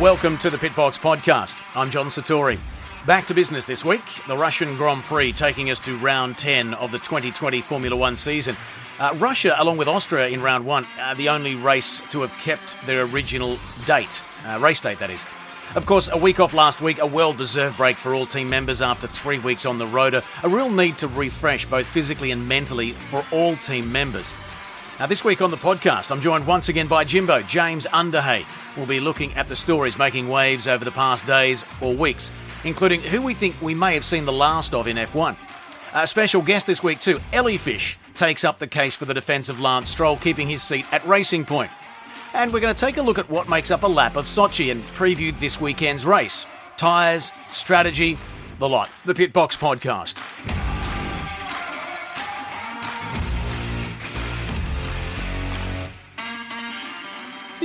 Welcome to the Pitbox Podcast. I'm John Satori. Back to business this week. The Russian Grand Prix taking us to round 10 of the 2020 Formula One season. Uh, Russia, along with Austria in round one, are the only race to have kept their original date, uh, race date that is. Of course, a week off last week, a well deserved break for all team members after three weeks on the road, a, a real need to refresh both physically and mentally for all team members. Now, this week on the podcast, I'm joined once again by Jimbo, James Underhay. We'll be looking at the stories making waves over the past days or weeks, including who we think we may have seen the last of in F1. A special guest this week, too, Ellie Fish, takes up the case for the defence of Lance Stroll, keeping his seat at Racing Point. And we're going to take a look at what makes up a lap of Sochi and preview this weekend's race. Tyres, strategy, the lot. The Pitbox Podcast.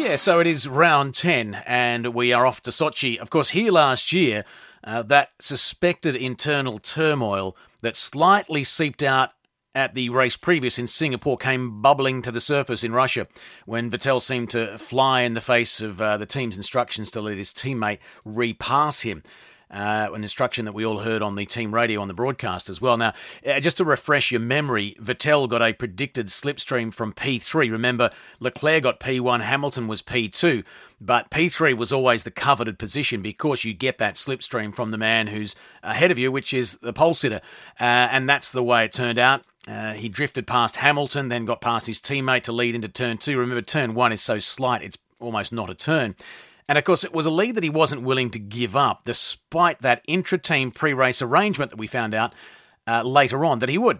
Yeah, so it is round 10, and we are off to Sochi. Of course, here last year, uh, that suspected internal turmoil that slightly seeped out at the race previous in Singapore came bubbling to the surface in Russia when Vettel seemed to fly in the face of uh, the team's instructions to let his teammate repass him uh, an instruction that we all heard on the team radio on the broadcast as well. Now, uh, just to refresh your memory, Vettel got a predicted slipstream from P3. Remember, Leclerc got P1, Hamilton was P2, but P3 was always the coveted position because you get that slipstream from the man who's ahead of you, which is the pole sitter. Uh, and that's the way it turned out. Uh, he drifted past Hamilton, then got past his teammate to lead into turn two. Remember, turn one is so slight, it's almost not a turn. And of course, it was a lead that he wasn't willing to give up, despite that intra team pre race arrangement that we found out uh, later on that he would.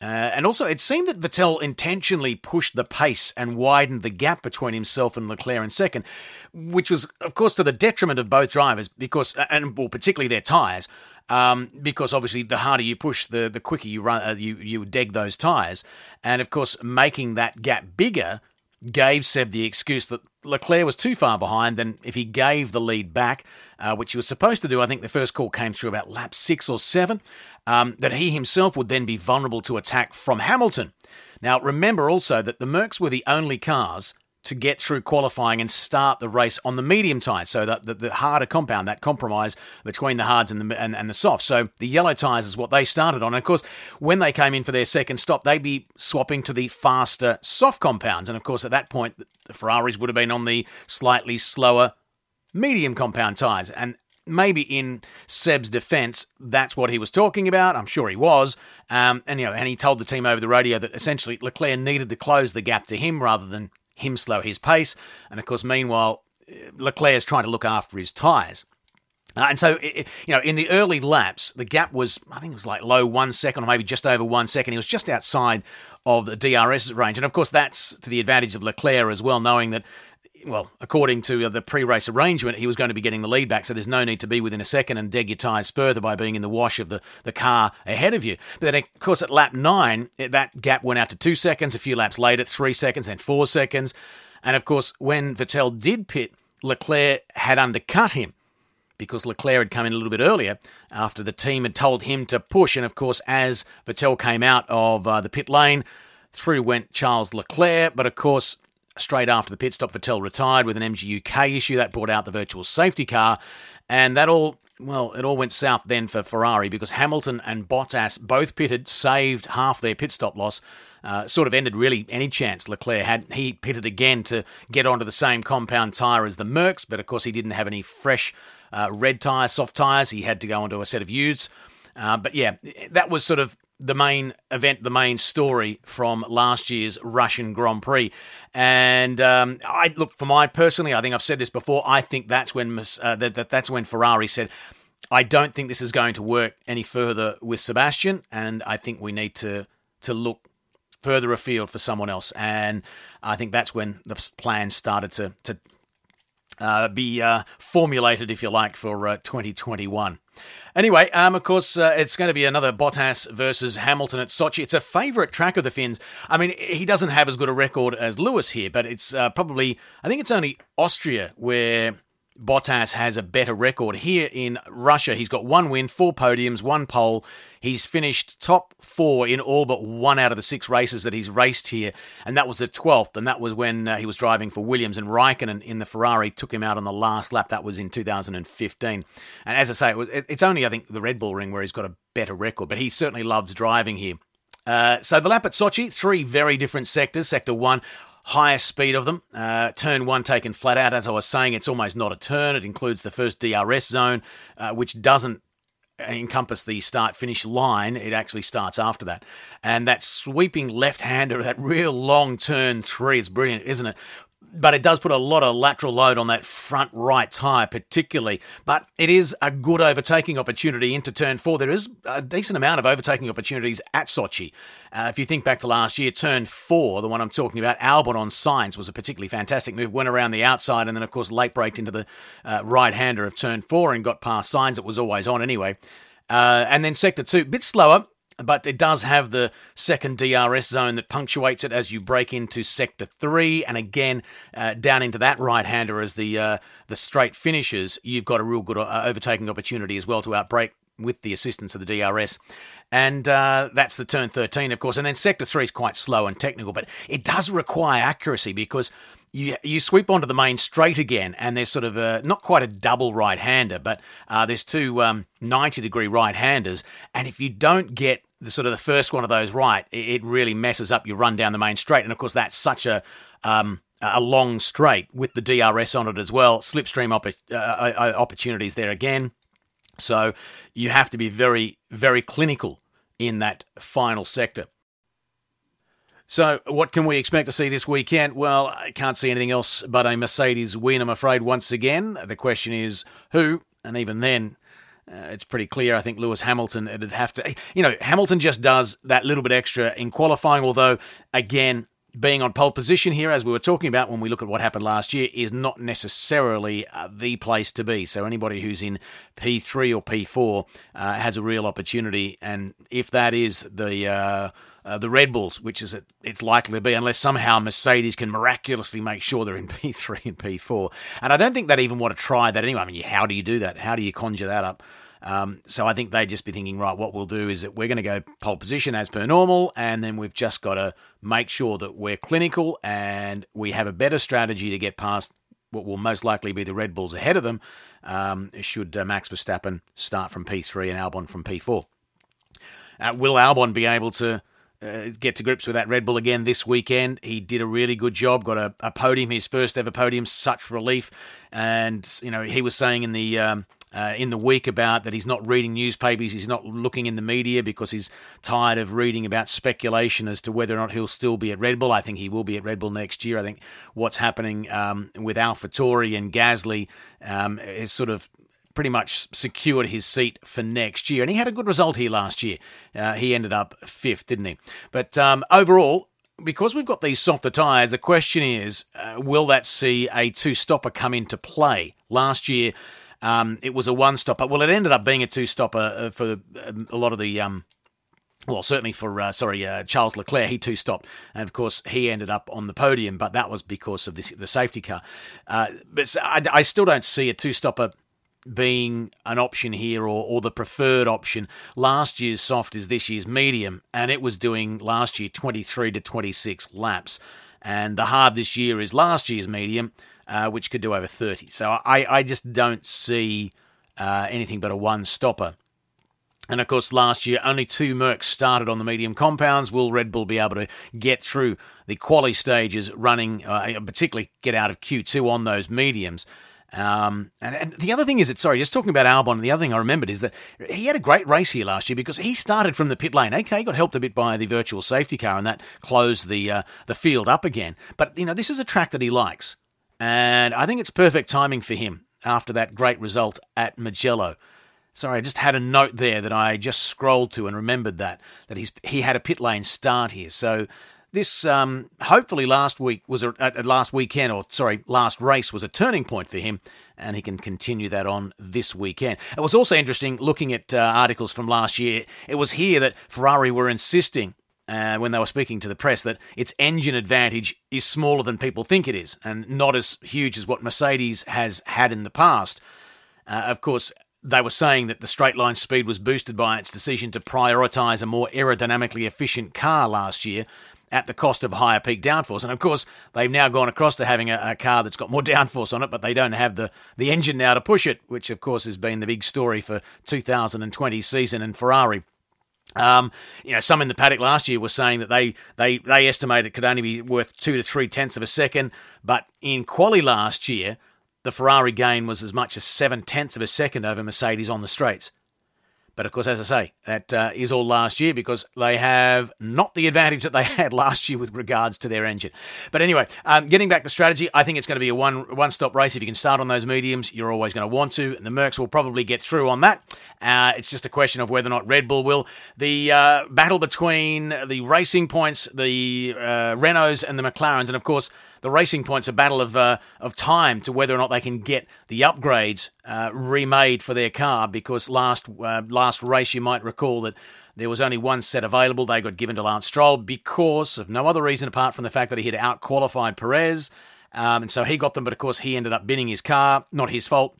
Uh, and also, it seemed that Vettel intentionally pushed the pace and widened the gap between himself and Leclerc in second, which was, of course, to the detriment of both drivers, because, and well, particularly their tyres, um, because obviously the harder you push, the the quicker you run, uh, you you deg those tyres, and of course, making that gap bigger gave Seb the excuse that Leclerc was too far behind. Then, if he gave the lead back, uh, which he was supposed to do, I think the first call came through about lap six or seven, um, that he himself would then be vulnerable to attack from Hamilton. Now, remember also that the Mercs were the only cars to get through qualifying and start the race on the medium tyres, so that the, the, harder compound, that compromise between the hards and the and, and the softs. So the yellow tyres is what they started on. And of course, when they came in for their second stop, they'd be swapping to the faster soft compounds. And of course, at that point, the Ferraris would have been on the slightly slower medium compound tyres. And maybe in Seb's defence, that's what he was talking about. I'm sure he was. Um, and you know, and he told the team over the radio that essentially Leclerc needed to close the gap to him rather than him slow his pace. And of course, meanwhile, Leclerc is trying to look after his tyres. Uh, and so, you know, in the early laps, the gap was, I think it was like low one second or maybe just over one second. He was just outside of the DRS range. And of course, that's to the advantage of Leclerc as well, knowing that well, according to the pre-race arrangement, he was going to be getting the lead back, so there's no need to be within a second and deg your tyres further by being in the wash of the, the car ahead of you. But then, of course, at lap nine, that gap went out to two seconds. A few laps later, three seconds, then four seconds. And of course, when Vettel did pit, Leclerc had undercut him because Leclerc had come in a little bit earlier after the team had told him to push. And of course, as Vettel came out of uh, the pit lane, through went Charles Leclerc. But of course, Straight after the pit stop, Vettel retired with an MGU-K issue that brought out the virtual safety car, and that all well, it all went south then for Ferrari because Hamilton and Bottas both pitted, saved half their pit stop loss. Uh, sort of ended really any chance Leclerc had. He pitted again to get onto the same compound tyre as the Mercs, but of course he didn't have any fresh uh, red tyres, soft tyres. He had to go onto a set of used. Uh, but yeah, that was sort of the main event, the main story from last year's Russian Grand Prix. And um, I look for my personally, I think I've said this before. I think that's when uh, that, that that's when Ferrari said, "I don't think this is going to work any further with Sebastian, and I think we need to to look further afield for someone else." And I think that's when the plan started to to uh, be uh, formulated, if you like, for uh, 2021. Anyway, um, of course, uh, it's going to be another Bottas versus Hamilton at Sochi. It's a favourite track of the Finns. I mean, he doesn't have as good a record as Lewis here, but it's uh, probably, I think it's only Austria where Bottas has a better record. Here in Russia, he's got one win, four podiums, one pole. He's finished top four in all but one out of the six races that he's raced here, and that was the 12th, and that was when uh, he was driving for Williams, and Raikkonen in the Ferrari took him out on the last lap. That was in 2015. And as I say, it was, it's only, I think, the Red Bull Ring where he's got a better record, but he certainly loves driving here. Uh, so the lap at Sochi, three very different sectors. Sector one, highest speed of them. Uh, turn one taken flat out. As I was saying, it's almost not a turn. It includes the first DRS zone, uh, which doesn't encompass the start finish line. It actually starts after that. And that sweeping left hander, that real long turn three, it's brilliant, isn't it? But it does put a lot of lateral load on that front right tyre, particularly. But it is a good overtaking opportunity into turn four. There is a decent amount of overtaking opportunities at Sochi. Uh, if you think back to last year, turn four, the one I'm talking about, Albon on Sainz was a particularly fantastic move. Went around the outside and then, of course, late braked into the uh, right hander of turn four and got past Sainz. It was always on anyway. Uh, and then sector two, bit slower, but it does have the second DRS zone that punctuates it as you break into sector three, and again uh, down into that right hander as the uh, the straight finishes. You've got a real good uh, overtaking opportunity as well to outbrake with the assistance of the DRS. And uh, that's the turn 13, of course. And then sector three is quite slow and technical, but it does require accuracy because you you sweep onto the main straight again, and there's sort of a not quite a double right hander, but uh, there's two um, 90 degree right handers, and if you don't get the sort of the first one of those right, it really messes up your run down the main straight. And of course, that's such a um, a long straight with the DRS on it as well. Slipstream uh, uh, uh, opportunities there again. So you have to be very, very clinical in that final sector. So, what can we expect to see this weekend? Well, I can't see anything else but a Mercedes win, I'm afraid, once again. The question is who, and even then, uh, it's pretty clear. I think Lewis Hamilton, it'd have to, you know, Hamilton just does that little bit extra in qualifying, although, again, being on pole position here, as we were talking about when we look at what happened last year, is not necessarily uh, the place to be. So anybody who's in P3 or P4 uh, has a real opportunity, and if that is the uh, the Red Bulls, which is it's likely to be, unless somehow Mercedes can miraculously make sure they're in P3 and P4. And I don't think they'd even want to try that anyway. I mean, how do you do that? How do you conjure that up? Um, so I think they'd just be thinking, right, what we'll do is that we're going to go pole position as per normal, and then we've just got to make sure that we're clinical and we have a better strategy to get past what will most likely be the Red Bulls ahead of them. Um, should uh, Max Verstappen start from P3 and Albon from P4? Uh, will Albon be able to uh, get to grips with that Red Bull again this weekend. He did a really good job, got a, a, podium, his first ever podium, such relief. And, you know, he was saying in the. Um, uh, in the week about that he's not reading newspapers, he's not looking in the media because he's tired of reading about speculation as to whether or not he'll still be at Red Bull. I think he will be at Red Bull next year. I think what's happening um, with AlphaTauri and Gasly um, is sort of pretty much secured his seat for next year. And he had a good result here last year. Uh, he ended up fifth, didn't he? But um, overall, because we've got these softer tyres, the question is uh, will that see a two stopper come into play? Last year, um, it was a one stopper. Well, it ended up being a two stopper uh, for um, a lot of the. Um, well, certainly for uh, sorry uh, Charles Leclerc, he two stopped, and of course he ended up on the podium, but that was because of the safety car. Uh, but I, I, still don't see a two stopper being an option here or, or the preferred option. Last year's soft is this year's medium, and it was doing last year 23 to 26 laps. And the hard this year is last year's medium, uh, which could do over 30. So I, I just don't see uh, anything but a one stopper. And of course, last year only two Mercs started on the medium compounds. Will Red Bull be able to get through the quali stages running, uh, particularly get out of Q2 on those mediums? Um, and, and, the other thing is that, sorry, just talking about Albon, the other thing I remembered is that he had a great race here last year because he started from the pit lane. Okay, got helped a bit by the virtual safety car, and that closed the uh, the field up again. But you know, this is a track that he likes, and I think it's perfect timing for him after that great result at Mugello. Sorry, I just had a note there that I just scrolled to and remembered that that he's he had a pit lane start here. So this um, hopefully last week was a, uh, last weekend, or sorry, last race was a turning point for him, and he can continue that on this weekend. It was also interesting looking at uh, articles from last year. It was here that Ferrari were insisting uh, when they were speaking to the press that its engine advantage is smaller than people think it is and not as huge as what Mercedes has had in the past. Uh, of course, they were saying that the straight line speed was boosted by its decision to prioritise a more aerodynamically efficient car last year at the cost of higher peak downforce. And of course, they've now gone across to having a, a, car that's got more downforce on it, but they don't have the, the engine now to push it, which of course has been the big story for 2020 season and Ferrari. Um, you know, some in the paddock last year were saying that they they they estimate it could only be worth two to three tenths of a second, but in quali last year, the Ferrari gain was as much as seven tenths of a second over Mercedes on the straights. But of course, as I say, that uh, is all last year because they have not the advantage that they had last year with regards to their engine. But anyway, um, getting back to strategy, I think it's going to be a one one stop race. If you can start on those mediums, you're always going to want to, and the Mercs will probably get through on that. Uh, it's just a question of whether or not Red Bull will. The uh, battle between the racing points, the uh, Renaults, and the McLarens, and of course the Racing Point's a battle of uh, of time to whether or not they can get the upgrades uh, remade for their car. Because last uh, last race, you might recall that there was only one set available. They got given to Lance Stroll because of no other reason apart from the fact that he had outqualified Perez, um, and so he got them. But of course, he ended up binning his car. Not his fault.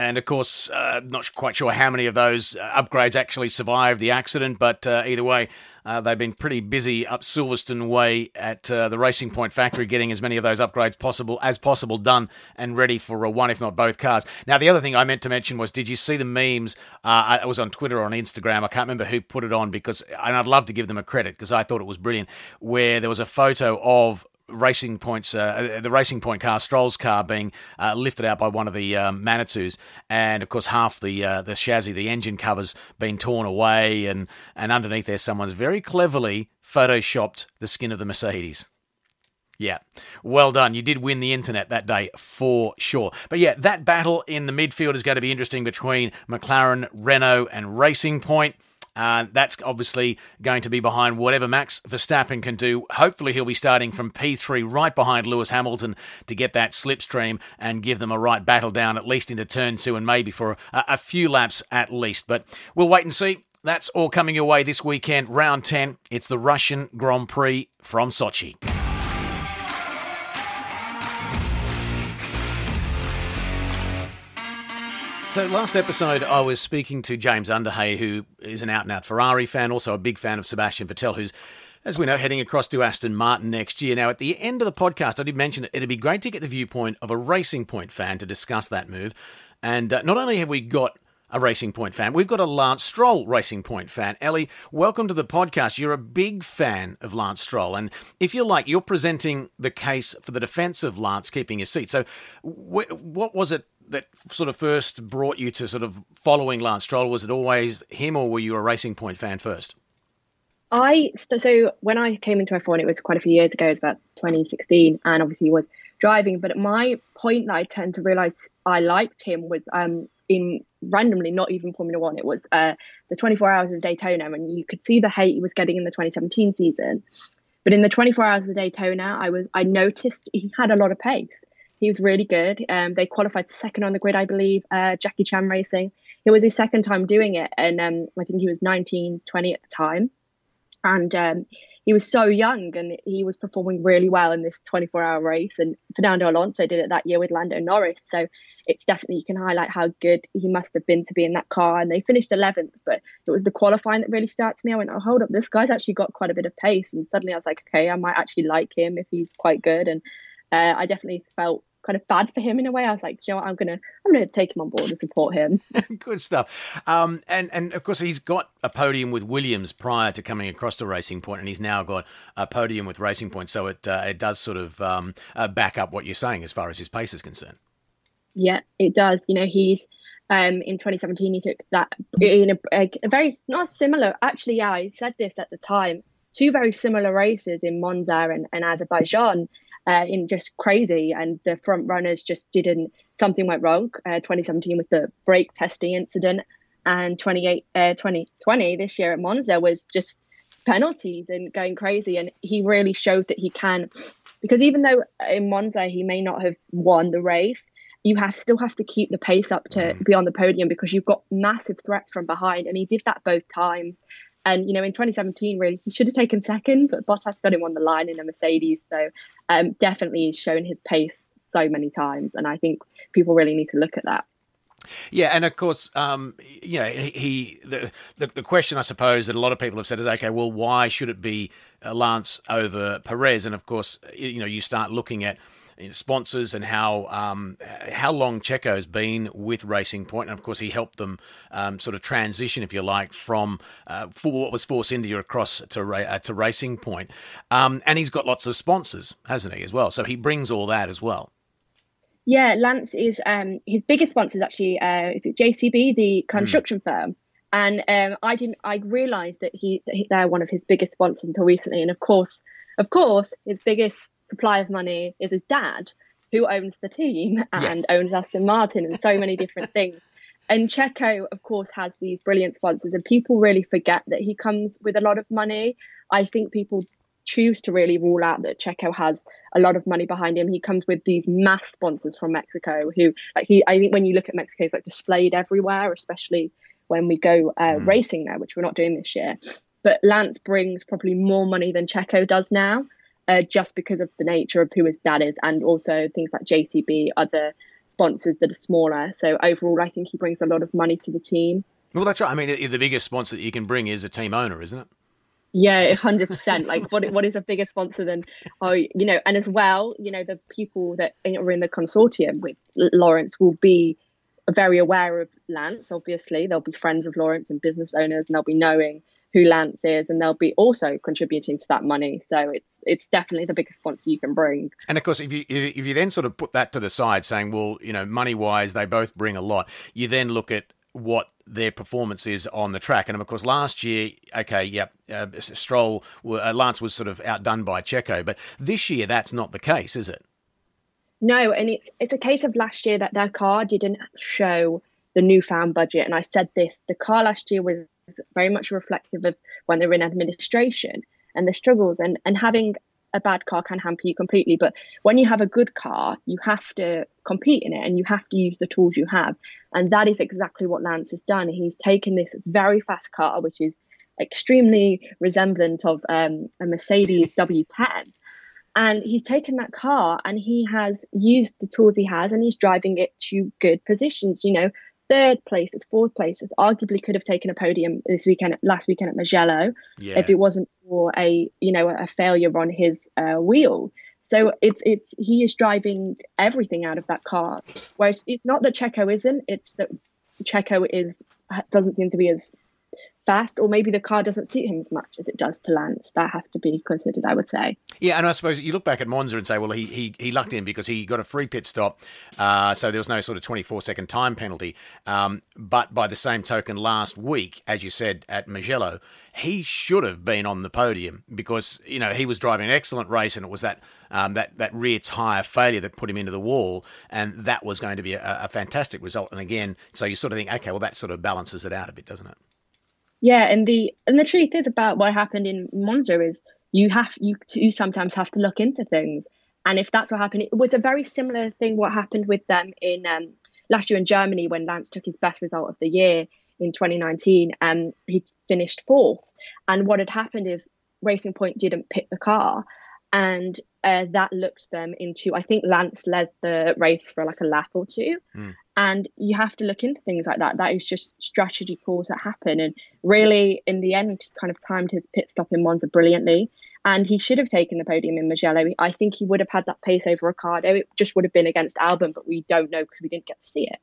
And of course, uh, not quite sure how many of those uh, upgrades actually survived the accident, but uh, either way, uh, they've been pretty busy up Silverstone Way at uh, the Racing Point factory, getting as many of those upgrades possible as possible done and ready for a one, if not both cars. Now, the other thing I meant to mention was, did you see the memes? Uh, I was on Twitter or on Instagram. I can't remember who put it on because, and I'd love to give them a credit because I thought it was brilliant. Where there was a photo of Racing Point's uh, uh, the Racing Point car, Stroll's car, being uh, lifted out by one of the um, Manitous, and of course half the uh, the chassis, the engine covers, been torn away, and and underneath there, someone's very cleverly photoshopped the skin of the Mercedes. Yeah, well done. You did win the internet that day for sure. But yeah, that battle in the midfield is going to be interesting between McLaren, Renault, and Racing Point. Uh, that's obviously going to be behind whatever Max Verstappen can do. Hopefully, he'll be starting from P3 right behind Lewis Hamilton to get that slipstream and give them a right battle down, at least into turn two and maybe for a, a few laps at least. But we'll wait and see. That's all coming your way this weekend, round 10. It's the Russian Grand Prix from Sochi. So, last episode, I was speaking to James Underhay, who is an out and out Ferrari fan, also a big fan of Sebastian Vettel, who's, as we know, heading across to Aston Martin next year. Now, at the end of the podcast, I did mention it, it'd be great to get the viewpoint of a Racing Point fan to discuss that move. And uh, not only have we got a Racing Point fan. We've got a Lance Stroll Racing Point fan. Ellie, welcome to the podcast. You're a big fan of Lance Stroll. And if you like, you're presenting the case for the defence of Lance keeping his seat. So, wh- what was it that sort of first brought you to sort of following Lance Stroll? Was it always him, or were you a Racing Point fan first? I so when I came into F1, it was quite a few years ago. It was about 2016, and obviously he was driving. But my point that I tend to realize I liked him was um, in randomly, not even Formula One. It was uh, the 24 Hours of Daytona, and you could see the hate he was getting in the 2017 season. But in the 24 Hours of Daytona, I was I noticed he had a lot of pace. He was really good. Um, they qualified second on the grid, I believe. Uh, Jackie Chan Racing. It was his second time doing it, and um, I think he was 19, 20 at the time. And um, he was so young, and he was performing really well in this 24-hour race. And Fernando Alonso did it that year with Lando Norris. So it's definitely you can highlight how good he must have been to be in that car. And they finished 11th, but it was the qualifying that really started me. I went, oh, hold up, this guy's actually got quite a bit of pace. And suddenly I was like, okay, I might actually like him if he's quite good. And uh, I definitely felt kind of bad for him in a way. I was like, you know what, I'm gonna I'm gonna take him on board and support him. Good stuff. Um, and and of course he's got a podium with Williams prior to coming across to Racing Point, and he's now got a podium with Racing Point. So it uh, it does sort of um, uh, back up what you're saying as far as his pace is concerned. Yeah, it does. You know, he's um, in 2017 he took that in a, a, a very not similar. Actually, yeah, I said this at the time. Two very similar races in Monza and, and Azerbaijan uh, in just crazy. And the front runners just didn't, something went wrong. Uh, 2017 was the brake testing incident. And 28, uh, 2020 this year at Monza was just penalties and going crazy. And he really showed that he can, because even though in Monza he may not have won the race, you have still have to keep the pace up to mm. be on the podium because you've got massive threats from behind. And he did that both times. And you know, in 2017, really, he should have taken second, but Bottas got him on the line in a Mercedes. So um, definitely, shown his pace so many times, and I think people really need to look at that. Yeah, and of course, um, you know, he the, the, the question I suppose that a lot of people have said is, okay, well, why should it be Lance over Perez? And of course, you know, you start looking at sponsors and how um, how long Checo's been with Racing Point, and of course he helped them um, sort of transition, if you like, from uh, for what was Force India across to uh, to Racing Point, um, and he's got lots of sponsors, hasn't he, as well? So he brings all that as well. Yeah, Lance is um, his biggest sponsor is actually uh, is it JCB, the construction mm. firm. And um, I didn't. I realised that he that they're one of his biggest sponsors until recently. And of course, of course, his biggest supply of money is his dad, who owns the team and yes. owns Aston Martin and so many different things. And Checo, of course, has these brilliant sponsors, and people really forget that he comes with a lot of money. I think people choose to really rule out that Checo has a lot of money behind him. He comes with these mass sponsors from Mexico who like he I think when you look at Mexico it's like displayed everywhere, especially when we go uh, mm. racing there, which we're not doing this year. But Lance brings probably more money than Checo does now, uh, just because of the nature of who his dad is, and also things like JCB, other sponsors that are smaller. So overall, I think he brings a lot of money to the team. Well, that's right. I mean, the biggest sponsor that you can bring is a team owner, isn't it? Yeah, hundred percent. Like, what what is a bigger sponsor than oh, you know, and as well, you know, the people that are in the consortium with Lawrence will be very aware of Lance. Obviously, they'll be friends of Lawrence and business owners, and they'll be knowing who Lance is, and they'll be also contributing to that money. So it's it's definitely the biggest sponsor you can bring. And of course, if you if you then sort of put that to the side, saying, well, you know, money wise, they both bring a lot. You then look at what their performance is on the track. And of course, last year, okay, yep, uh, Stroll, uh, Lance was sort of outdone by Checo, but this year that's not the case, is it? No, and it's it's a case of last year that their car didn't show the newfound budget. And I said this: the car last year was very much reflective of when they're in administration and the struggles, and and having a bad car can hamper you completely. But when you have a good car, you have to compete in it and you have to use the tools you have. And that is exactly what Lance has done. He's taken this very fast car, which is extremely resemblant of um, a Mercedes W10. And he's taken that car and he has used the tools he has and he's driving it to good positions. You know, third place, it's fourth place. It arguably could have taken a podium this weekend, last weekend at Mugello, yeah. if it wasn't for a you know a failure on his uh, wheel. So it's it's he is driving everything out of that car. Whereas it's not that Checo isn't; it's that Checo is doesn't seem to be as fast, or maybe the car doesn't suit him as much as it does to Lance. That has to be considered, I would say. Yeah, and I suppose you look back at Monza and say, well, he he, he lucked in because he got a free pit stop, uh, so there was no sort of 24 second time penalty. Um, but by the same token, last week, as you said at Mugello, he should have been on the podium because you know he was driving an excellent race, and it was that um, that that rear tyre failure that put him into the wall, and that was going to be a, a fantastic result. And again, so you sort of think, okay, well, that sort of balances it out a bit, doesn't it? Yeah, and the and the truth is about what happened in Monza is you have you you sometimes have to look into things, and if that's what happened, it was a very similar thing what happened with them in um, last year in Germany when Lance took his best result of the year in 2019, and he finished fourth. And what had happened is Racing Point didn't pick the car, and uh, that looked them into. I think Lance led the race for like a lap or two, mm. And you have to look into things like that. That is just strategy calls that happen. And really, in the end, kind of timed his pit stop in Monza brilliantly. And he should have taken the podium in Mugello. I think he would have had that pace over Ricciardo. It just would have been against Albon, but we don't know because we didn't get to see it.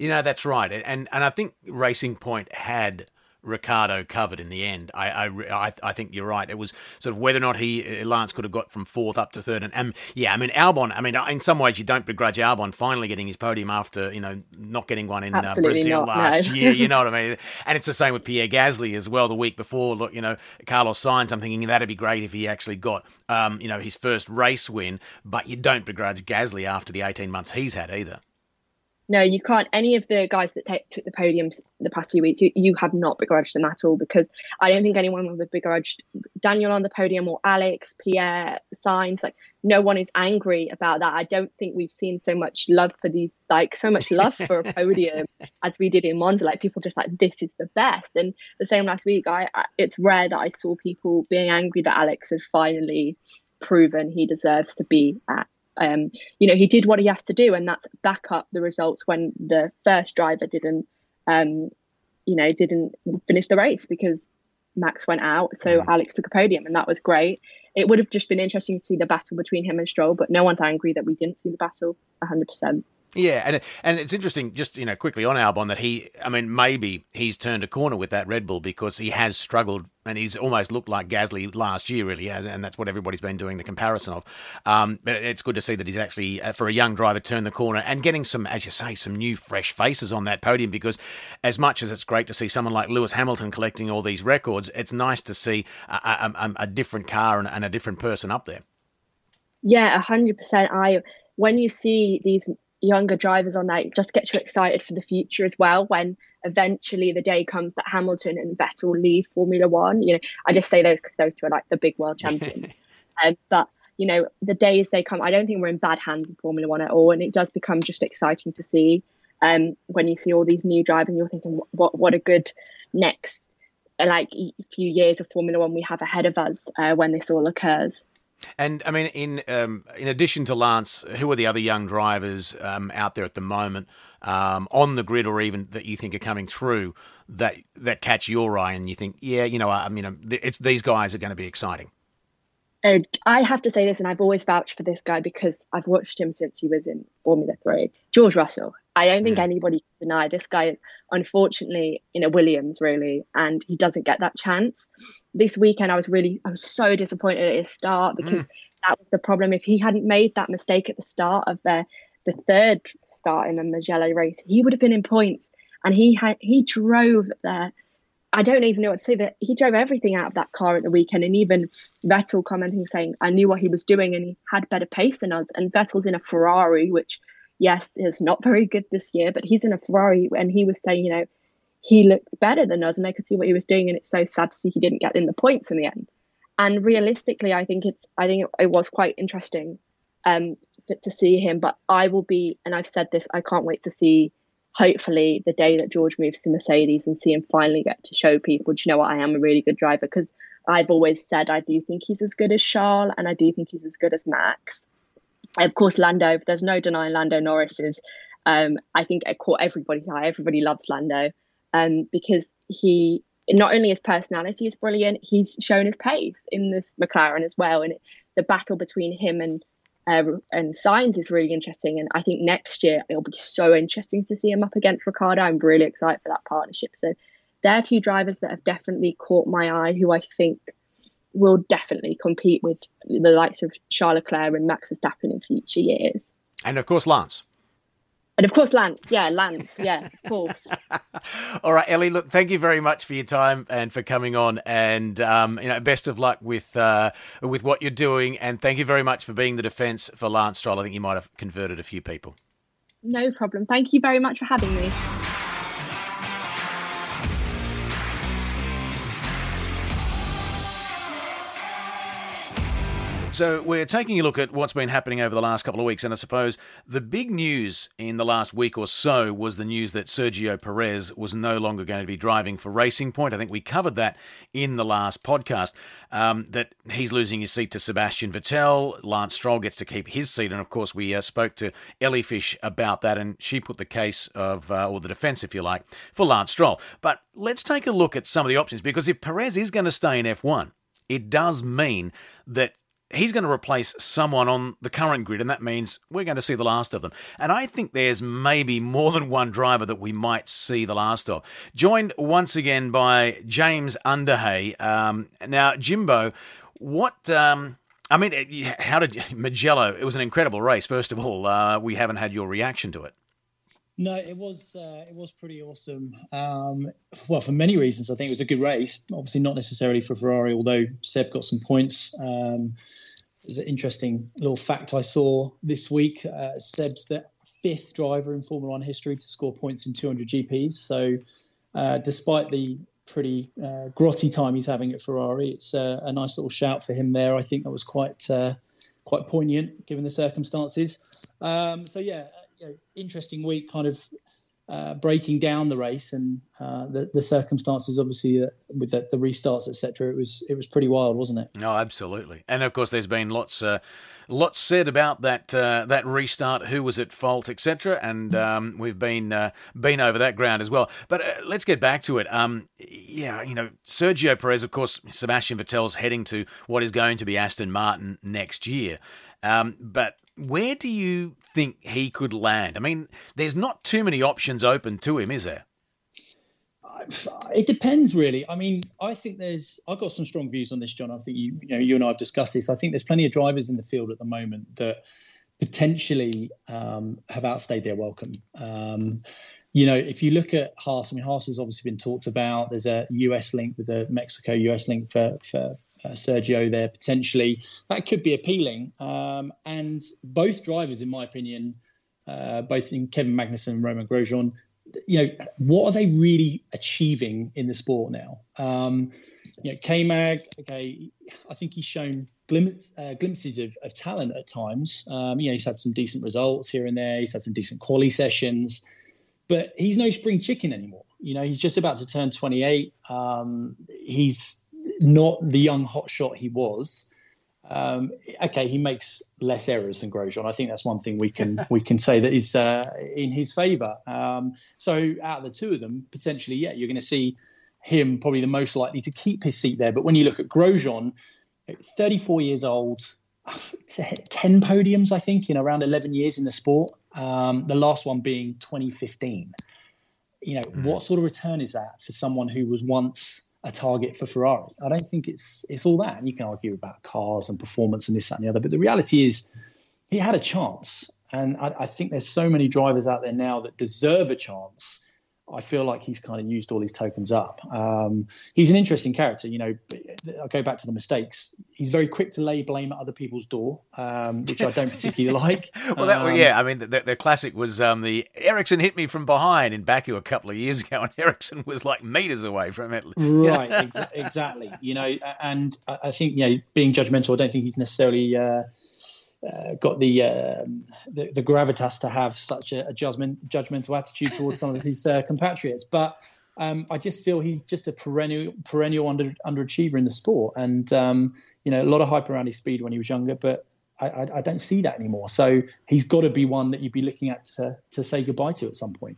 You know, that's right. And and I think Racing Point had Ricciardo covered in the end. I, I, I think you're right. It was sort of whether or not he uh, Lance could have got from fourth up to third, and, and yeah, I mean Albon. I mean, in some ways, you don't begrudge Albon finally getting his podium after you know not getting one in uh, Brazil not, last no. year. You know what I mean? And it's the same with Pierre Gasly as well. The week before, look, you know, Carlos Sainz. I'm thinking that'd be great if he actually got um, you know his first race win, but you don't begrudge Gasly after the 18 months he's had either. No, you can't. Any of the guys that take, took the podiums the past few weeks, you, you have not begrudged them at all because I don't think anyone would have begrudged Daniel on the podium or Alex, Pierre, Sainz. Like, no one is angry about that. I don't think we've seen so much love for these, like, so much love for a podium as we did in Monza. Like, people just like, this is the best. And the same last week, I, I it's rare that I saw people being angry that Alex had finally proven he deserves to be at um, you know, he did what he has to do, and that's back up the results when the first driver didn't, um, you know, didn't finish the race because Max went out. So mm. Alex took a podium, and that was great. It would have just been interesting to see the battle between him and Stroll, but no one's angry that we didn't see the battle 100%. Yeah, and and it's interesting, just you know, quickly on Albon that he, I mean, maybe he's turned a corner with that Red Bull because he has struggled and he's almost looked like Gasly last year, really, and that's what everybody's been doing the comparison of. Um, but it's good to see that he's actually, uh, for a young driver, turned the corner and getting some, as you say, some new fresh faces on that podium. Because as much as it's great to see someone like Lewis Hamilton collecting all these records, it's nice to see a, a, a different car and, and a different person up there. Yeah, hundred percent. I when you see these younger drivers on that, it just gets you excited for the future as well. When eventually the day comes that Hamilton and Vettel leave Formula One, you know, I just say those because those two are like the big world champions. um, but you know, the days they come, I don't think we're in bad hands in Formula One at all, and it does become just exciting to see um, when you see all these new drivers. And you're thinking, what what a good next like few years of Formula One we have ahead of us uh, when this all occurs. And I mean, in um, in addition to Lance, who are the other young drivers um, out there at the moment um, on the grid, or even that you think are coming through that that catch your eye, and you think, yeah, you know, I mean, um, it's these guys are going to be exciting. Uh, I have to say this, and I've always vouched for this guy because I've watched him since he was in Formula Three. George Russell. I don't think anybody can deny this guy is unfortunately in a Williams really, and he doesn't get that chance. This weekend, I was really, I was so disappointed at his start because mm. that was the problem. If he hadn't made that mistake at the start of the the third start in the Mugello race, he would have been in points, and he had he drove there. I don't even know what to say. That he drove everything out of that car at the weekend, and even Vettel commenting saying, "I knew what he was doing, and he had better pace than us." And Vettel's in a Ferrari, which yes, is not very good this year, but he's in a Ferrari and he was saying, you know, he looked better than us and I could see what he was doing and it's so sad to see he didn't get in the points in the end. And realistically, I think it's I think it, was quite interesting um to, to see him, but I will be and I've said this, I can't wait to see hopefully the day that George moves to Mercedes and see him finally get to show people, do you know what, I am a really good driver because I've always said I do think he's as good as Charles and I do think he's as good as Max of course, Lando. There's no denying Lando Norris is. Um, I think it caught everybody's eye. Everybody loves Lando um, because he not only his personality is brilliant, he's shown his pace in this McLaren as well. And the battle between him and uh, and Sainz is really interesting. And I think next year it'll be so interesting to see him up against Ricciardo. I'm really excited for that partnership. So they're two drivers that have definitely caught my eye, who I think will definitely compete with the likes of Charles Leclerc and Max Verstappen in future years. And of course, Lance. And of course, Lance. Yeah, Lance. Yeah, of course. All right, Ellie. Look, thank you very much for your time and for coming on. And um, you know, best of luck with uh, with what you're doing. And thank you very much for being the defence for Lance Stroll. I think you might have converted a few people. No problem. Thank you very much for having me. So we're taking a look at what's been happening over the last couple of weeks, and I suppose the big news in the last week or so was the news that Sergio Perez was no longer going to be driving for Racing Point. I think we covered that in the last podcast. Um, that he's losing his seat to Sebastian Vettel. Lance Stroll gets to keep his seat, and of course we uh, spoke to Ellie Fish about that, and she put the case of, uh, or the defence, if you like, for Lance Stroll. But let's take a look at some of the options because if Perez is going to stay in F1, it does mean that he's going to replace someone on the current grid, and that means we're going to see the last of them. And I think there's maybe more than one driver that we might see the last of. Joined once again by James Underhay. Um, now, Jimbo, what. Um, I mean, how did Mugello? It was an incredible race. First of all, uh, we haven't had your reaction to it. No, it was uh, it was pretty awesome. Um, well, for many reasons, I think it was a good race. Obviously, not necessarily for Ferrari, although Seb got some points. Um, there's an interesting little fact I saw this week. Uh, Seb's the fifth driver in Formula One history to score points in 200 GPs. So, uh, despite the pretty uh, grotty time he's having at Ferrari, it's uh, a nice little shout for him there. I think that was quite uh, quite poignant given the circumstances. Um, so yeah, you know, interesting week, kind of uh, breaking down the race and uh, the, the circumstances, obviously uh, with the, the restarts, etc. It was it was pretty wild, wasn't it? No, absolutely. And of course, there's been lots uh, lots said about that uh, that restart, who was at fault, etc. And mm. um, we've been uh, been over that ground as well. But let's get back to it. Um, yeah, you know, Sergio Perez, of course, Sebastian Vettel's heading to what is going to be Aston Martin next year. Um, but where do you think he could land? I mean, there's not too many options open to him, is there? It depends, really. I mean, I think there's. I've got some strong views on this, John. I think you, you know, you and I have discussed this. I think there's plenty of drivers in the field at the moment that potentially um, have outstayed their welcome. Um, you know, if you look at Haas, I mean, Haas has obviously been talked about. There's a US link with a Mexico US link for for uh, Sergio there potentially. That could be appealing. Um, and both drivers, in my opinion, uh, both in Kevin Magnussen and Romain Grosjean, you know, what are they really achieving in the sport now? Um, you know, K-Mag, okay, I think he's shown uh, glimpses of, of, talent at times. Um, you know, he's had some decent results here and there. He's had some decent quali sessions, but he's no spring chicken anymore. You know, he's just about to turn 28. Um, he's not the young hotshot he was. Um, okay, he makes less errors than Grosjean. I think that's one thing we can we can say that is uh, in his favour. Um, so out of the two of them, potentially, yeah, you're going to see him probably the most likely to keep his seat there. But when you look at Grosjean, 34 years old, 10 podiums, I think, in around 11 years in the sport. Um, the last one being 2015. You know, mm. what sort of return is that for someone who was once a target for Ferrari. I don't think it's it's all that. And you can argue about cars and performance and this, that, and the other. But the reality is, he had a chance. And I, I think there's so many drivers out there now that deserve a chance I feel like he's kind of used all his tokens up. Um, he's an interesting character. You know, I'll go back to the mistakes. He's very quick to lay blame at other people's door, um, which I don't particularly like. well, that, um, yeah, I mean, the, the classic was um, the Ericsson hit me from behind in Baku a couple of years ago, and Ericsson was like meters away from it. Right, ex- exactly. You know, and I think, you know, being judgmental, I don't think he's necessarily. Uh, uh, got the, um, the, the gravitas to have such a, a judgment, judgmental attitude towards some of his uh, compatriots. But um, I just feel he's just a perennial perennial under underachiever in the sport, and um, you know a lot of hype around his speed when he was younger, but I, I, don't see that anymore. So he's got to be one that you'd be looking at to, to say goodbye to at some point.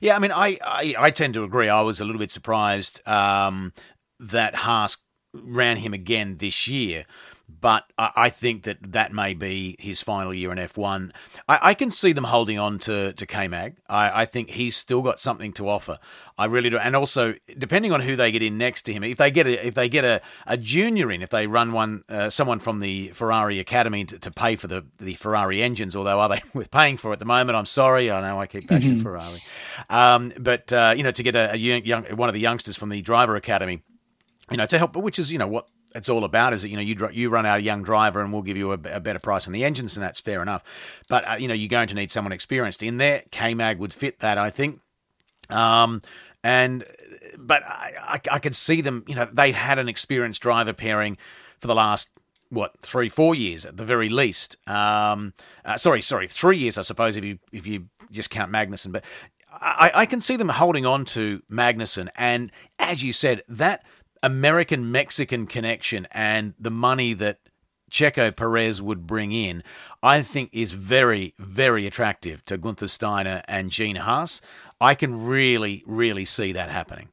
Yeah, I mean, I, I, I tend to agree. I was a little bit surprised um, that Haas ran him again this year but I think that that may be his final year in F1. I, I can see them holding on to, to K-Mag. I, I, think he's still got something to offer. I really do. And also, depending on who they get in next to him, if they get a, if they get a, a junior in, if they run one uh, someone from the Ferrari Academy to, to, pay for the, the Ferrari engines, although are they with paying for it at the moment? I'm sorry. I know I keep bashing mm-hmm. Ferrari. Um, but, uh, you know, to get a, a young, one of the youngsters from the Driver Academy, you know, to help, which is, you know, what it's all about is that you know you you run out a young driver and we'll give you a, a better price on the engines and that's fair enough. But uh, you know you're going to need someone experienced in there. K Mag would fit that, I think. Um, and but I, I, I could see them. You know they've had an experienced driver pairing for the last what three four years at the very least. Um, uh, sorry sorry three years I suppose if you if you just count Magnussen, but. I, I can see them holding on to Magnussen, and as you said, that American Mexican connection and the money that Checo Perez would bring in, I think is very, very attractive to Gunther Steiner and Gene Haas. I can really, really see that happening.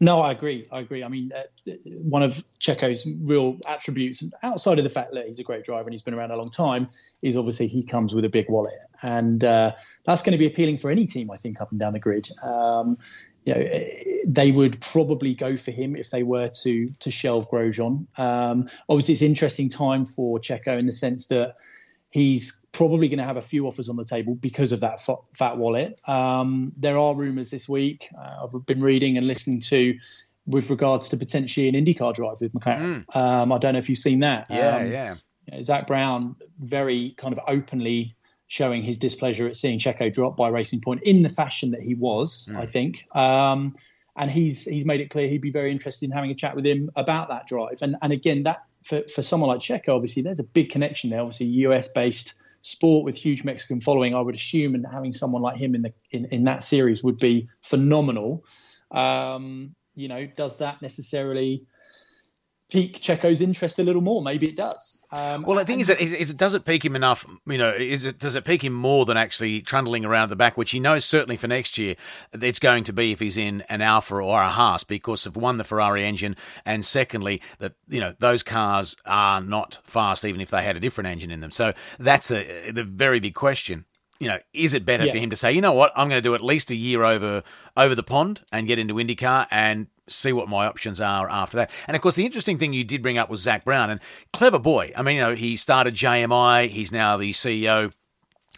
No, I agree. I agree. I mean, uh, one of Checo's real attributes, outside of the fact that he's a great driver and he's been around a long time, is obviously he comes with a big wallet, and uh, that's going to be appealing for any team, I think, up and down the grid. Um, you know, they would probably go for him if they were to to shelve Grosjean. Um, obviously, it's an interesting time for Checo in the sense that he's probably going to have a few offers on the table because of that fat wallet. Um, there are rumours this week uh, I've been reading and listening to with regards to potentially an IndyCar drive with McLaren. Mm. Um, I don't know if you've seen that. Yeah, um, yeah. Zak Brown very kind of openly showing his displeasure at seeing Checo drop by Racing Point in the fashion that he was, mm. I think. Um, and he's he's made it clear he'd be very interested in having a chat with him about that drive. And and again, that for, for someone like Checo, obviously there's a big connection there. Obviously, US based sport with huge Mexican following, I would assume, and having someone like him in the in, in that series would be phenomenal. Um, you know, does that necessarily pique Checo's interest a little more? Maybe it does. Um, well, the thing and, is, that is, it does it pique him enough? You know, it, does it pique him more than actually trundling around the back, which he knows certainly for next year it's going to be if he's in an Alfa or a Haas because of one the Ferrari engine, and secondly that you know those cars are not fast even if they had a different engine in them. So that's the the very big question you know, is it better yeah. for him to say, you know what, I'm going to do at least a year over over the pond and get into IndyCar and see what my options are after that. And of course, the interesting thing you did bring up was Zak Brown, and clever boy. I mean, you know, he started JMI. He's now the CEO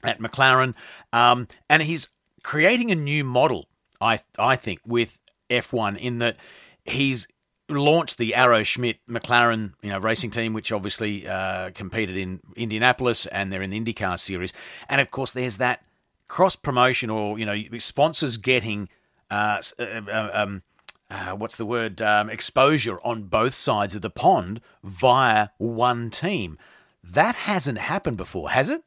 at McLaren, um, and he's creating a new model. I I think with F1 in that he's launched the Arrow Schmidt McLaren, you know, racing team, which obviously uh, competed in Indianapolis, and they're in the IndyCar series. And of course, there's that cross promotion or you know sponsors getting uh, uh, uh um, uh, what's the word um, exposure on both sides of the pond via one team. That hasn't happened before, has it?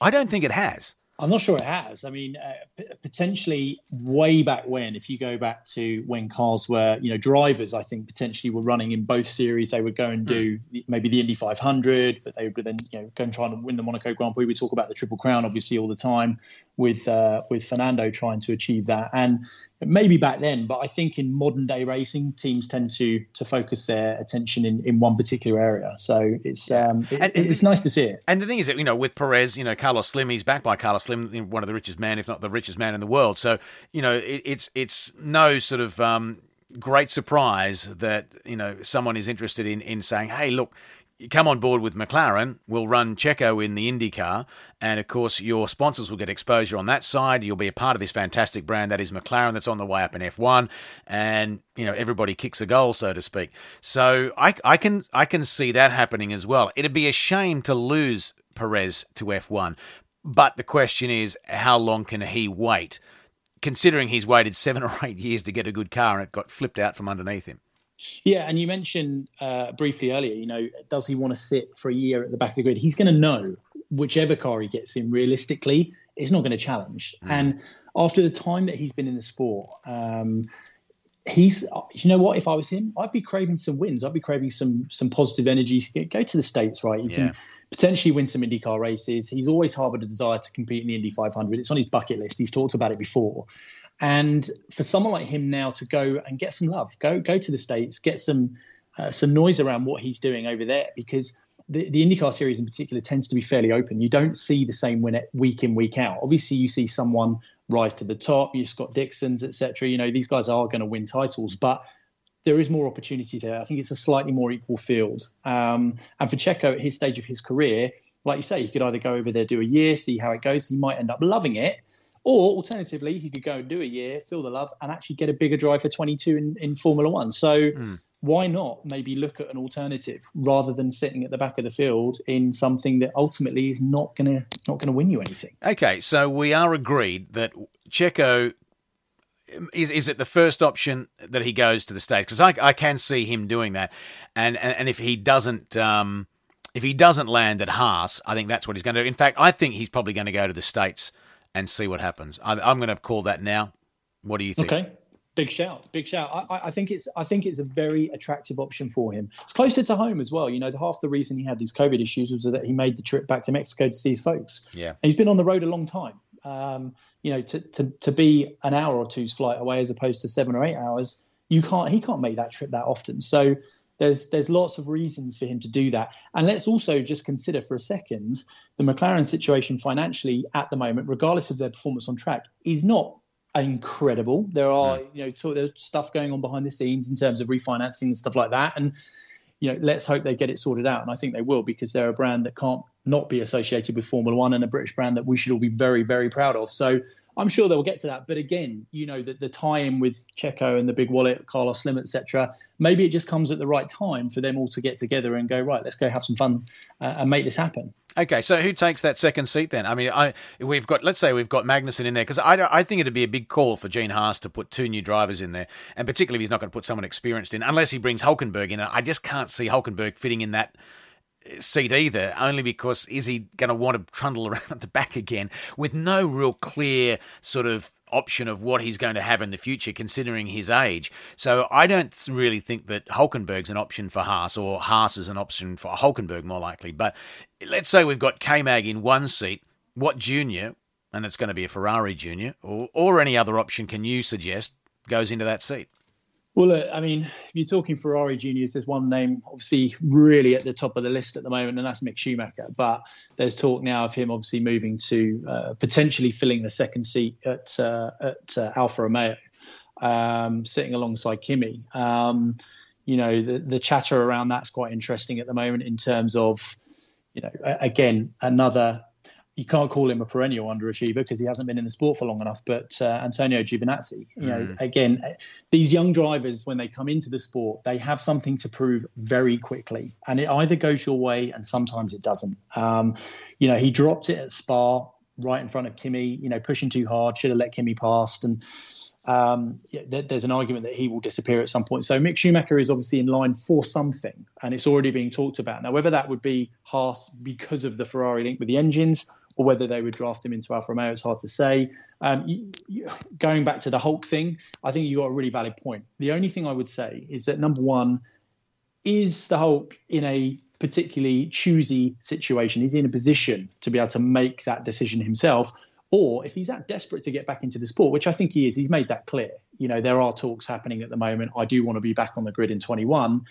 I don't think it has. I'm not sure it has. I mean, uh, p- potentially way back when, if you go back to when cars were, you know, drivers, I think potentially were running in both series. They would go and do mm. maybe the Indy 500, but they would then, you know, go and try and win the Monaco Grand Prix. We talk about the Triple Crown, obviously, all the time with uh, with Fernando trying to achieve that. And maybe back then, but I think in modern day racing, teams tend to to focus their attention in, in one particular area. So it's um, it, and, it's nice to see it. And the thing is that you know with Perez, you know Carlos Slim, he's backed by Carlos Slim, one of the richest man, if not the richest man in the world. So you know it, it's it's no sort of um, great surprise that you know someone is interested in in saying, hey, look come on board with McLaren, we'll run Checo in the IndyCar, and of course your sponsors will get exposure on that side. You'll be a part of this fantastic brand that is McLaren that's on the way up in F1, and you know everybody kicks a goal, so to speak. So I, I can I can see that happening as well. It'd be a shame to lose Perez to F1, but the question is how long can he wait? Considering he's waited seven or eight years to get a good car and it got flipped out from underneath him. Yeah, and you mentioned uh, briefly earlier, you know, does he want to sit for a year at the back of the grid? He's going to know whichever car he gets in realistically is not going to challenge. Mm. And after the time that he's been in the sport, um, he's you know what if i was him i'd be craving some wins i'd be craving some some positive energy go to the states right you yeah. can potentially win some indycar races he's always harbored a desire to compete in the indy 500 it's on his bucket list he's talked about it before and for someone like him now to go and get some love, go go to the states, get some uh, some noise around what he's doing over there, because the, the IndyCar series in particular tends to be fairly open. You don't see the same win week in week out. Obviously, you see someone rise to the top. You've Scott Dixon's, etc. You know these guys are going to win titles, but there is more opportunity there. I think it's a slightly more equal field. Um, and for Checo at his stage of his career, like you say, he could either go over there, do a year, see how it goes. He might end up loving it, or alternatively, he could go and do a year, feel the love, and actually get a bigger drive for 22 in, in Formula One. So mm. why not maybe look at an alternative rather than sitting at the back of the field in something that ultimately is not gonna not gonna win you anything? Okay, so we are agreed that Checo is is it the first option that he goes to the states? Because I, I can see him doing that, and and, and if he doesn't. Um, if he doesn't land at Haas, I think that's what he's going to do. In fact, I think he's probably going to go to the States and see what happens. I, am going to call that now. What do you think? Okay, big shout, big shout. I, I, think it's I think it's a very attractive option for him. It's closer to home as well. You know, the, half the reason he had these COVID issues was that he made the trip back to Mexico to see his folks. Yeah, and he's been on the road a long time. Um, you know, to, to to be an hour or two's flight away as opposed to seven or eight hours, you can't. He can't make that trip that often. So there's there's lots of reasons for him to do that. And let's also just consider for a second the McLaren situation financially at the moment, regardless of their performance on track, is not incredible. There are you know talk, there's stuff going on behind the scenes in terms of refinancing and stuff like that, and you know let's hope they get it sorted out, and I think they will because they're a brand that can't not be associated with Formula One and a British brand that we should all be very, very proud of. So I'm sure they'll get to that. But again, you know, the, the tie-in with Checo and the big wallet, Carlos Slim, etc. Maybe it just comes at the right time for them all to get together and go right. Let's go have some fun uh, and make this happen. Okay, so who takes that second seat then? I mean, I we've got let's say we've got Magnussen in there because I, I think it'd be a big call for Gene Haas to put two new drivers in there, and particularly if he's not going to put someone experienced in, unless he brings Hulkenberg in. I just can't see Hulkenberg fitting in that seat either, only because is he going to want to trundle around at the back again with no real clear sort of option of what he's going to have in the future, considering his age. So I don't really think that Hulkenberg's an option for Haas, or Haas is an option for Hulkenberg more likely. But let's say we've got K Mag in one seat. What junior, and it's going to be a Ferrari junior, or, or any other option can you suggest goes into that seat? Well, look, I mean, if you're talking Ferrari juniors, there's one name obviously really at the top of the list at the moment, and that's Mick Schumacher. But there's talk now of him obviously moving to uh, potentially filling the second seat at uh, at uh, Alfa Romeo, um, sitting alongside Kimi. Um, you know, the, the chatter around that's quite interesting at the moment in terms of, you know, again another you can't call him a perennial underachiever because he hasn't been in the sport for long enough. But uh, Antonio Giovinazzi, you know, mm. again, these young drivers when they come into the sport, they have something to prove very quickly, and it either goes your way and sometimes it doesn't. Um, you know, he dropped it at Spa right in front of Kimi. You know, pushing too hard, should have let Kimi past, and um, there's an argument that he will disappear at some point. So Mick Schumacher is obviously in line for something, and it's already being talked about. Now, whether that would be Haas because of the Ferrari link with the engines, or whether they would draft him into Alfa Romeo, it's hard to say. Um, you, you, going back to the Hulk thing, I think you got a really valid point. The only thing I would say is that number one, is the Hulk in a particularly choosy situation? Is he in a position to be able to make that decision himself? Or if he's that desperate to get back into the sport, which I think he is, he's made that clear. You know, there are talks happening at the moment. I do want to be back on the grid in 21.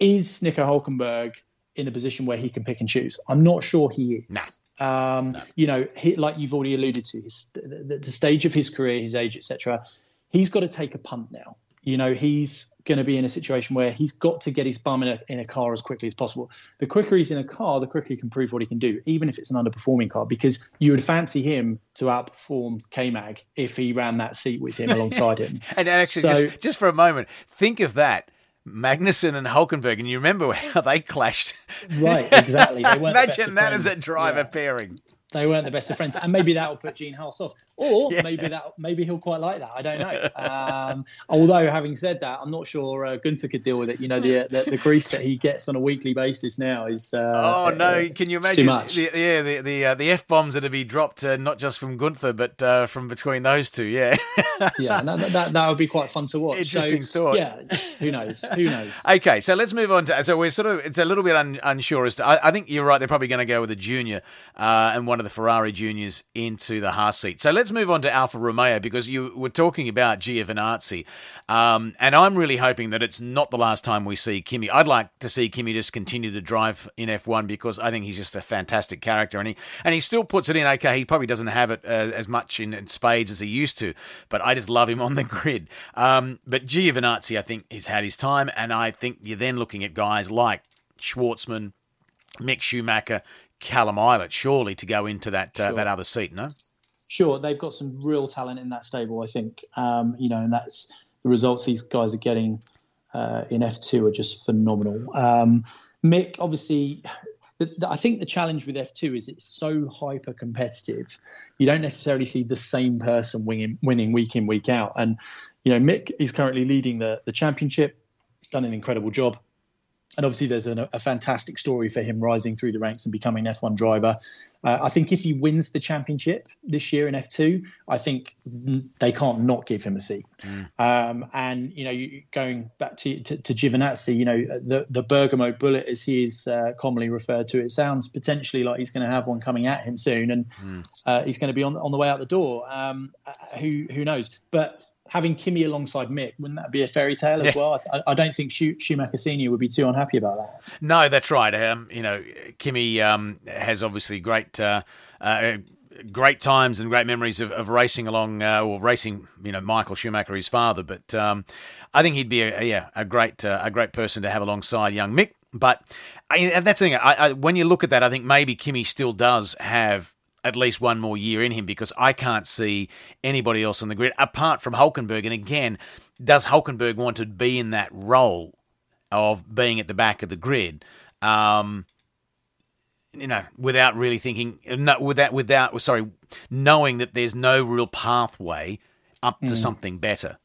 Is Nico Hulkenberg in a position where he can pick and choose? I'm not sure he is. Nah. Um, no. You know, he, like you've already alluded to, his, the, the stage of his career, his age, etc. He's got to take a punt now. You know, he's going to be in a situation where he's got to get his bum in a, in a car as quickly as possible. The quicker he's in a car, the quicker he can prove what he can do, even if it's an underperforming car, because you would fancy him to outperform K Mag if he ran that seat with him alongside him. and actually, so, just, just for a moment, think of that. Magnussen and Hulkenberg, and you remember how they clashed. Right, exactly. Imagine that as a driver yeah. pairing they weren't the best of friends, and maybe that will put Gene Haas off, or yeah. maybe that maybe he'll quite like that. I don't know. Um, although having said that, I'm not sure uh, Gunther could deal with it. You know, the, the, the grief that he gets on a weekly basis now is. Uh, oh no! Uh, Can you imagine? The, yeah, the the uh, the f bombs that to be dropped uh, not just from Gunther, but uh, from between those two. Yeah. yeah, that, that, that would be quite fun to watch. Interesting so, thought. Yeah, who knows? Who knows? okay, so let's move on to. So we're sort of it's a little bit un, unsure as to. I, I, think you're right. They're probably going to go with a junior and one of the Ferrari juniors juniors into the Haas seat. So let's move on to Alfa Romeo because you were talking about Giovinazzi. Um, and I'm really hoping that it's not the last time we see Kimi. I'd like to see Kimi just continue to drive in F1 because I think he's just a fantastic character. And he, and he still puts it in. Okay, he probably doesn't have it uh, as much in, in, spades as he used to, but I just love him on the grid. Um, but Giovinazzi, I think, has had his time. And I think you're then looking at guys like Shwartzman, Mick Schumacher, Callum Ilott, surely, to go into that uh, sure. that other seat, no? Sure, they've got some real talent in that stable, I think. Um, you know, and that's the results these guys are getting uh, in F2 are just phenomenal. Um, Mick, obviously, I think the challenge with F2 is it's so hyper competitive. You don't necessarily see the same person winning, winning week in, week out. And, you know, Mick is currently leading the, the championship. He's done an incredible job and obviously there's a, a, fantastic story for him rising through the ranks and becoming an F1 driver. Uh, I think if he wins the championship this year in F2, I think they can't not give him a seat. Mm. Um, and you know, going back to, to, to Giovinazzi, you know, the the Bergamo bullet, as he is uh, commonly referred to, it sounds potentially like he's going to have one coming at him soon, and mm. uh, he's going to be on on the way out the door. Um, uh, who who knows? But having Kimi alongside Mick, wouldn't that be a fairy tale as yeah. well? I, I, don't think Schumacher Senior would be too unhappy about that. No, that's right. Um, you know, Kimi um, has obviously great. Uh, uh, great times and great memories of, of racing along uh, or racing, you know, Michael Schumacher, his father. But um, I think he'd be a, a yeah a great uh, a great person to have alongside young Mick. But I, and that's the thing. I, I, when you look at that, I think maybe Kimi still does have at least one more year in him because I can't see anybody else on the grid apart from Hulkenberg. And again, does Hulkenberg want to be in that role of being at the back of the grid? Um, you know, without really thinking, no, without, without, sorry, knowing that there's no real pathway up to mm. something better.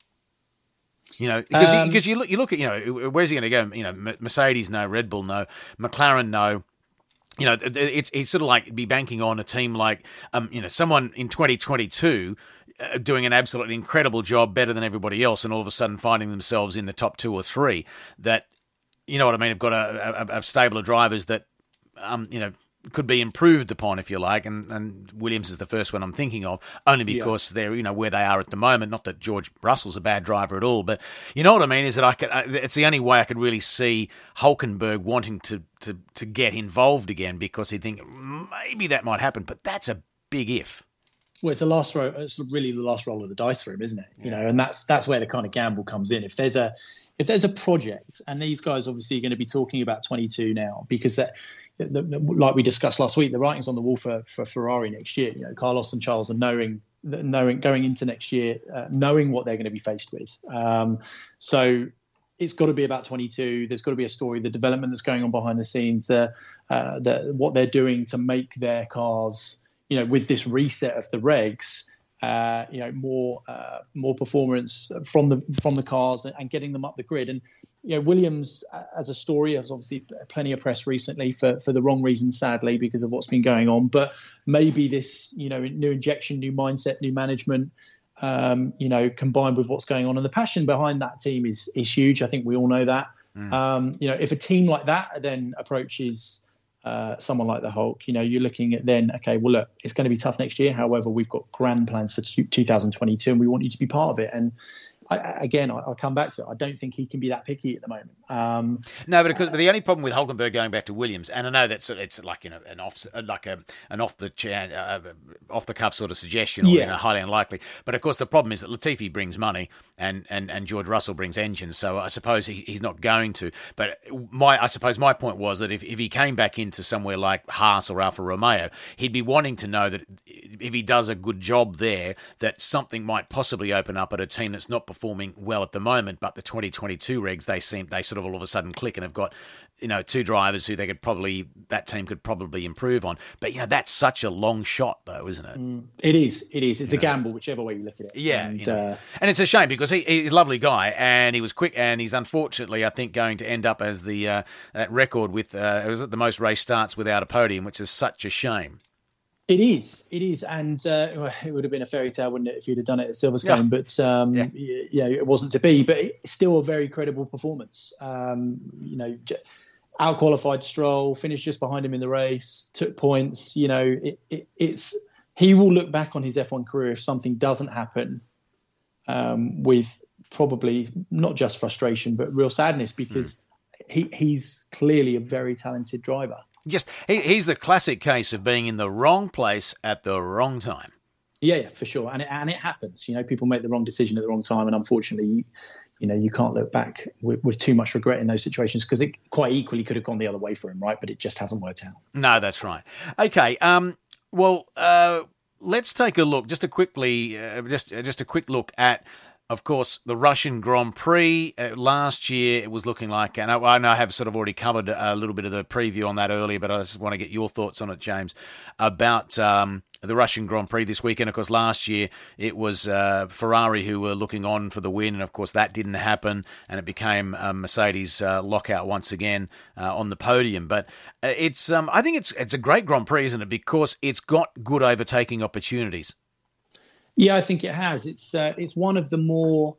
You know, because um, you, you look you look at you know where's he going to go? You know, Mercedes no, Red Bull no, McLaren no. You know, it's it's sort of like be banking on a team like um you know someone in 2022 uh, doing an absolutely incredible job, better than everybody else, and all of a sudden finding themselves in the top two or three. That you know what I mean? Have got a, a, a stable of drivers that um you know could be improved upon, if you like, and, and Williams is the first one I'm thinking of, only because yeah. they're you know where they are at the moment. Not that George Russell's a bad driver at all, but you know what I mean. Is that I could? It's the only way I could really see Hulkenberg wanting to to to get involved again because he'd think maybe that might happen, but that's a big if. Well, it's the last roll. It's really the last roll of the dice for him, isn't it? Yeah. You know, and that's that's where the kind of gamble comes in. If there's a if there's a project, and these guys obviously are going to be talking about 22 now because that the, the, like we discussed last week, the writing's on the wall for, for Ferrari next year. You know, Carlos and Charles are knowing knowing going into next year, uh, knowing what they're going to be faced with. Um, so it's got to be about 22. There's got to be a story, the development that's going on behind the scenes, the, uh, the what they're doing to make their cars, you know, with this reset of the regs uh, you know more uh, more performance from the from the cars and, getting them up the grid. And you know Williams uh, as a story has obviously plenty of press recently for for the wrong reasons, sadly, because of what's been going on. But maybe this you know new injection, new mindset, new management. Um, you know, combined with what's going on, and the passion behind that team is is huge. I think we all know that. Mm. Um, you know, if a team like that then approaches uh, someone like the Hulk, you know, you're looking at then, okay, well, look, it's going to be tough next year. However, we've got grand plans for 2022 and we want you to be part of it. And I, again, I, will come back to it. I don't think he can be that picky at the moment. Um, no, but, because, but the only problem with Hulkenberg going back to Williams, and I know that's it's like you know an off like a an off the uh, off the cuff sort of suggestion, or yeah. you know, highly unlikely. But of course, the problem is that Latifi brings money, and and, and George Russell brings engines. So I suppose he, he's not going to. But my I suppose my point was that if, if he came back into somewhere like Haas or Alfa Romeo, he'd be wanting to know that if he does a good job there, that something might possibly open up at a team that's not performing well at the moment, but the 2022 regs they seem they sort of all of a sudden click and have got you know two drivers who they could probably that team could probably improve on. But you know that's such a long shot though, isn't it? Mm, it is. It is. It's you a know. gamble, whichever way you look at it. Yeah, and, you know. uh, and it's a shame because he, he's a lovely guy and he was quick and he's unfortunately I think going to end up as the uh, that record with uh, it was the most race starts without a podium, which is such a shame. It is, it is, and uh, it would have been a fairy tale, wouldn't it, if you'd have done it at Silverstone? Yeah. But um, yeah. yeah. it wasn't to be. But still a very credible performance. Um, you know, out qualified Stroll, finished just behind him in the race, took points. You know, it, it, it's he will look back on his F1 career if something doesn't happen um, with probably not just frustration but real sadness because mm. he he's clearly a very talented driver. Just he, he's the classic case of being in the wrong place at the wrong time. Yeah, yeah, for sure, and it, and it happens. You know, people make the wrong decision at the wrong time, and unfortunately, you, you know, you can't look back with, with too much regret in those situations because it quite equally could have gone the other way for him, right? But it just hasn't worked out. No, that's right. Okay, um, well, uh, let's take a look, just a quickly, uh, just just a quick look at of course, the Russian Grand Prix uh, last year, it was looking like, and I, I, know I have sort of already covered a little bit of the preview on that earlier, but I just want to get your thoughts on it, James, about um, the Russian Grand Prix this weekend. Of course, last year it was uh, Ferrari who were looking on for the win, and of course that didn't happen, and it became Mercedes uh, lockout once again uh, on the podium. But uh, it's, um, I think it's it's a great Grand Prix, isn't it? Because it's got good overtaking opportunities. Yeah, I think it has. It's uh, it's one of the more,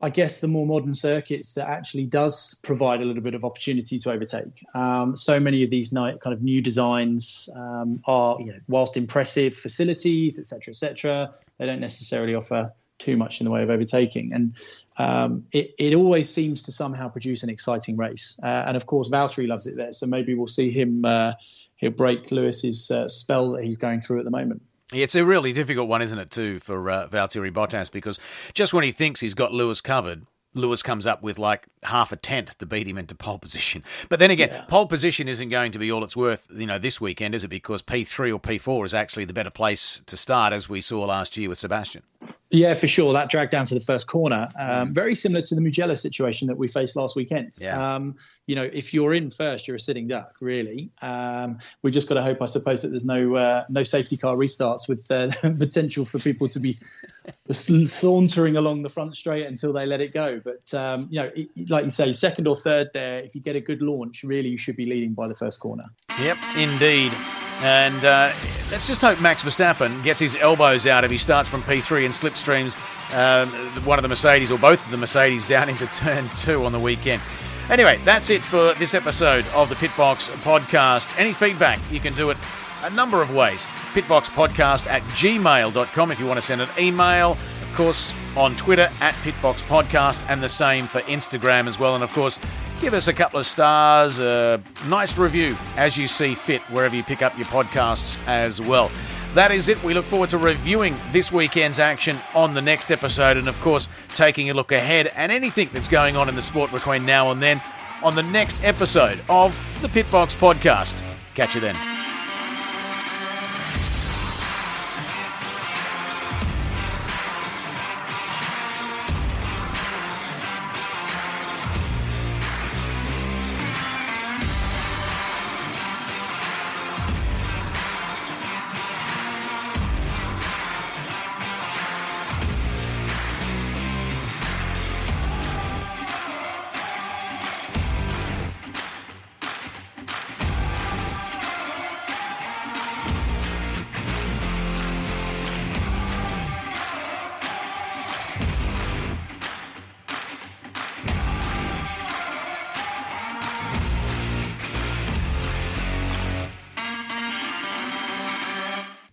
I guess, the more modern circuits that actually does provide a little bit of opportunity to overtake. Um, so many of these kind of new designs um, are, you know, whilst impressive facilities, etc., etc., they don't necessarily offer too much in the way of overtaking. And um, it, it always seems to somehow produce an exciting race. Uh, and of course, Valtteri loves it there. So maybe we'll see him, uh, he'll break Lewis's uh, spell that he's going through at the moment. It's a really difficult one, isn't it, too, for uh, Valtteri Bottas because just when he thinks he's got Lewis covered, Lewis comes up with like half a tenth to beat him into pole position. But then again, yeah. pole position isn't going to be all it's worth, you know, this weekend, is it? Because P3 or P4 is actually the better place to start, as we saw last year with Sebastian. Yeah, for sure. That dragged down to the first corner. Um, mm. very similar to the Mugello situation that we faced last weekend. Yeah. Um, you know, if you're in first, you're a sitting duck, really. Um, we just got to hope, I suppose, that there's no uh, no safety car restarts with uh, potential for people to be sauntering along the front straight until they let it go. But um, you know, it, like you say, second or third there, if you get a good launch, really you should be leading by the first corner. Yep, indeed. And uh, let's just hope Max Verstappen gets his elbows out if he starts from P3 and slipstreams um, one of the Mercedes or both of the Mercedes down into turn two on the weekend. Anyway, that's it for this episode of the Pitbox Podcast. Any feedback, you can do it a number of ways. Pitboxpodcast at gmail.com if you want to send an email. Of course, on Twitter at Pitbox Podcast and the same for Instagram as well. And of course, give us a couple of stars, a nice review as you see fit wherever you pick up your podcasts as well. That is it. We look forward to reviewing this weekend's action on the next episode and, of course, taking a look ahead and anything that's going on in the sport between now and then on the next episode of the Pitbox Podcast. Catch you then.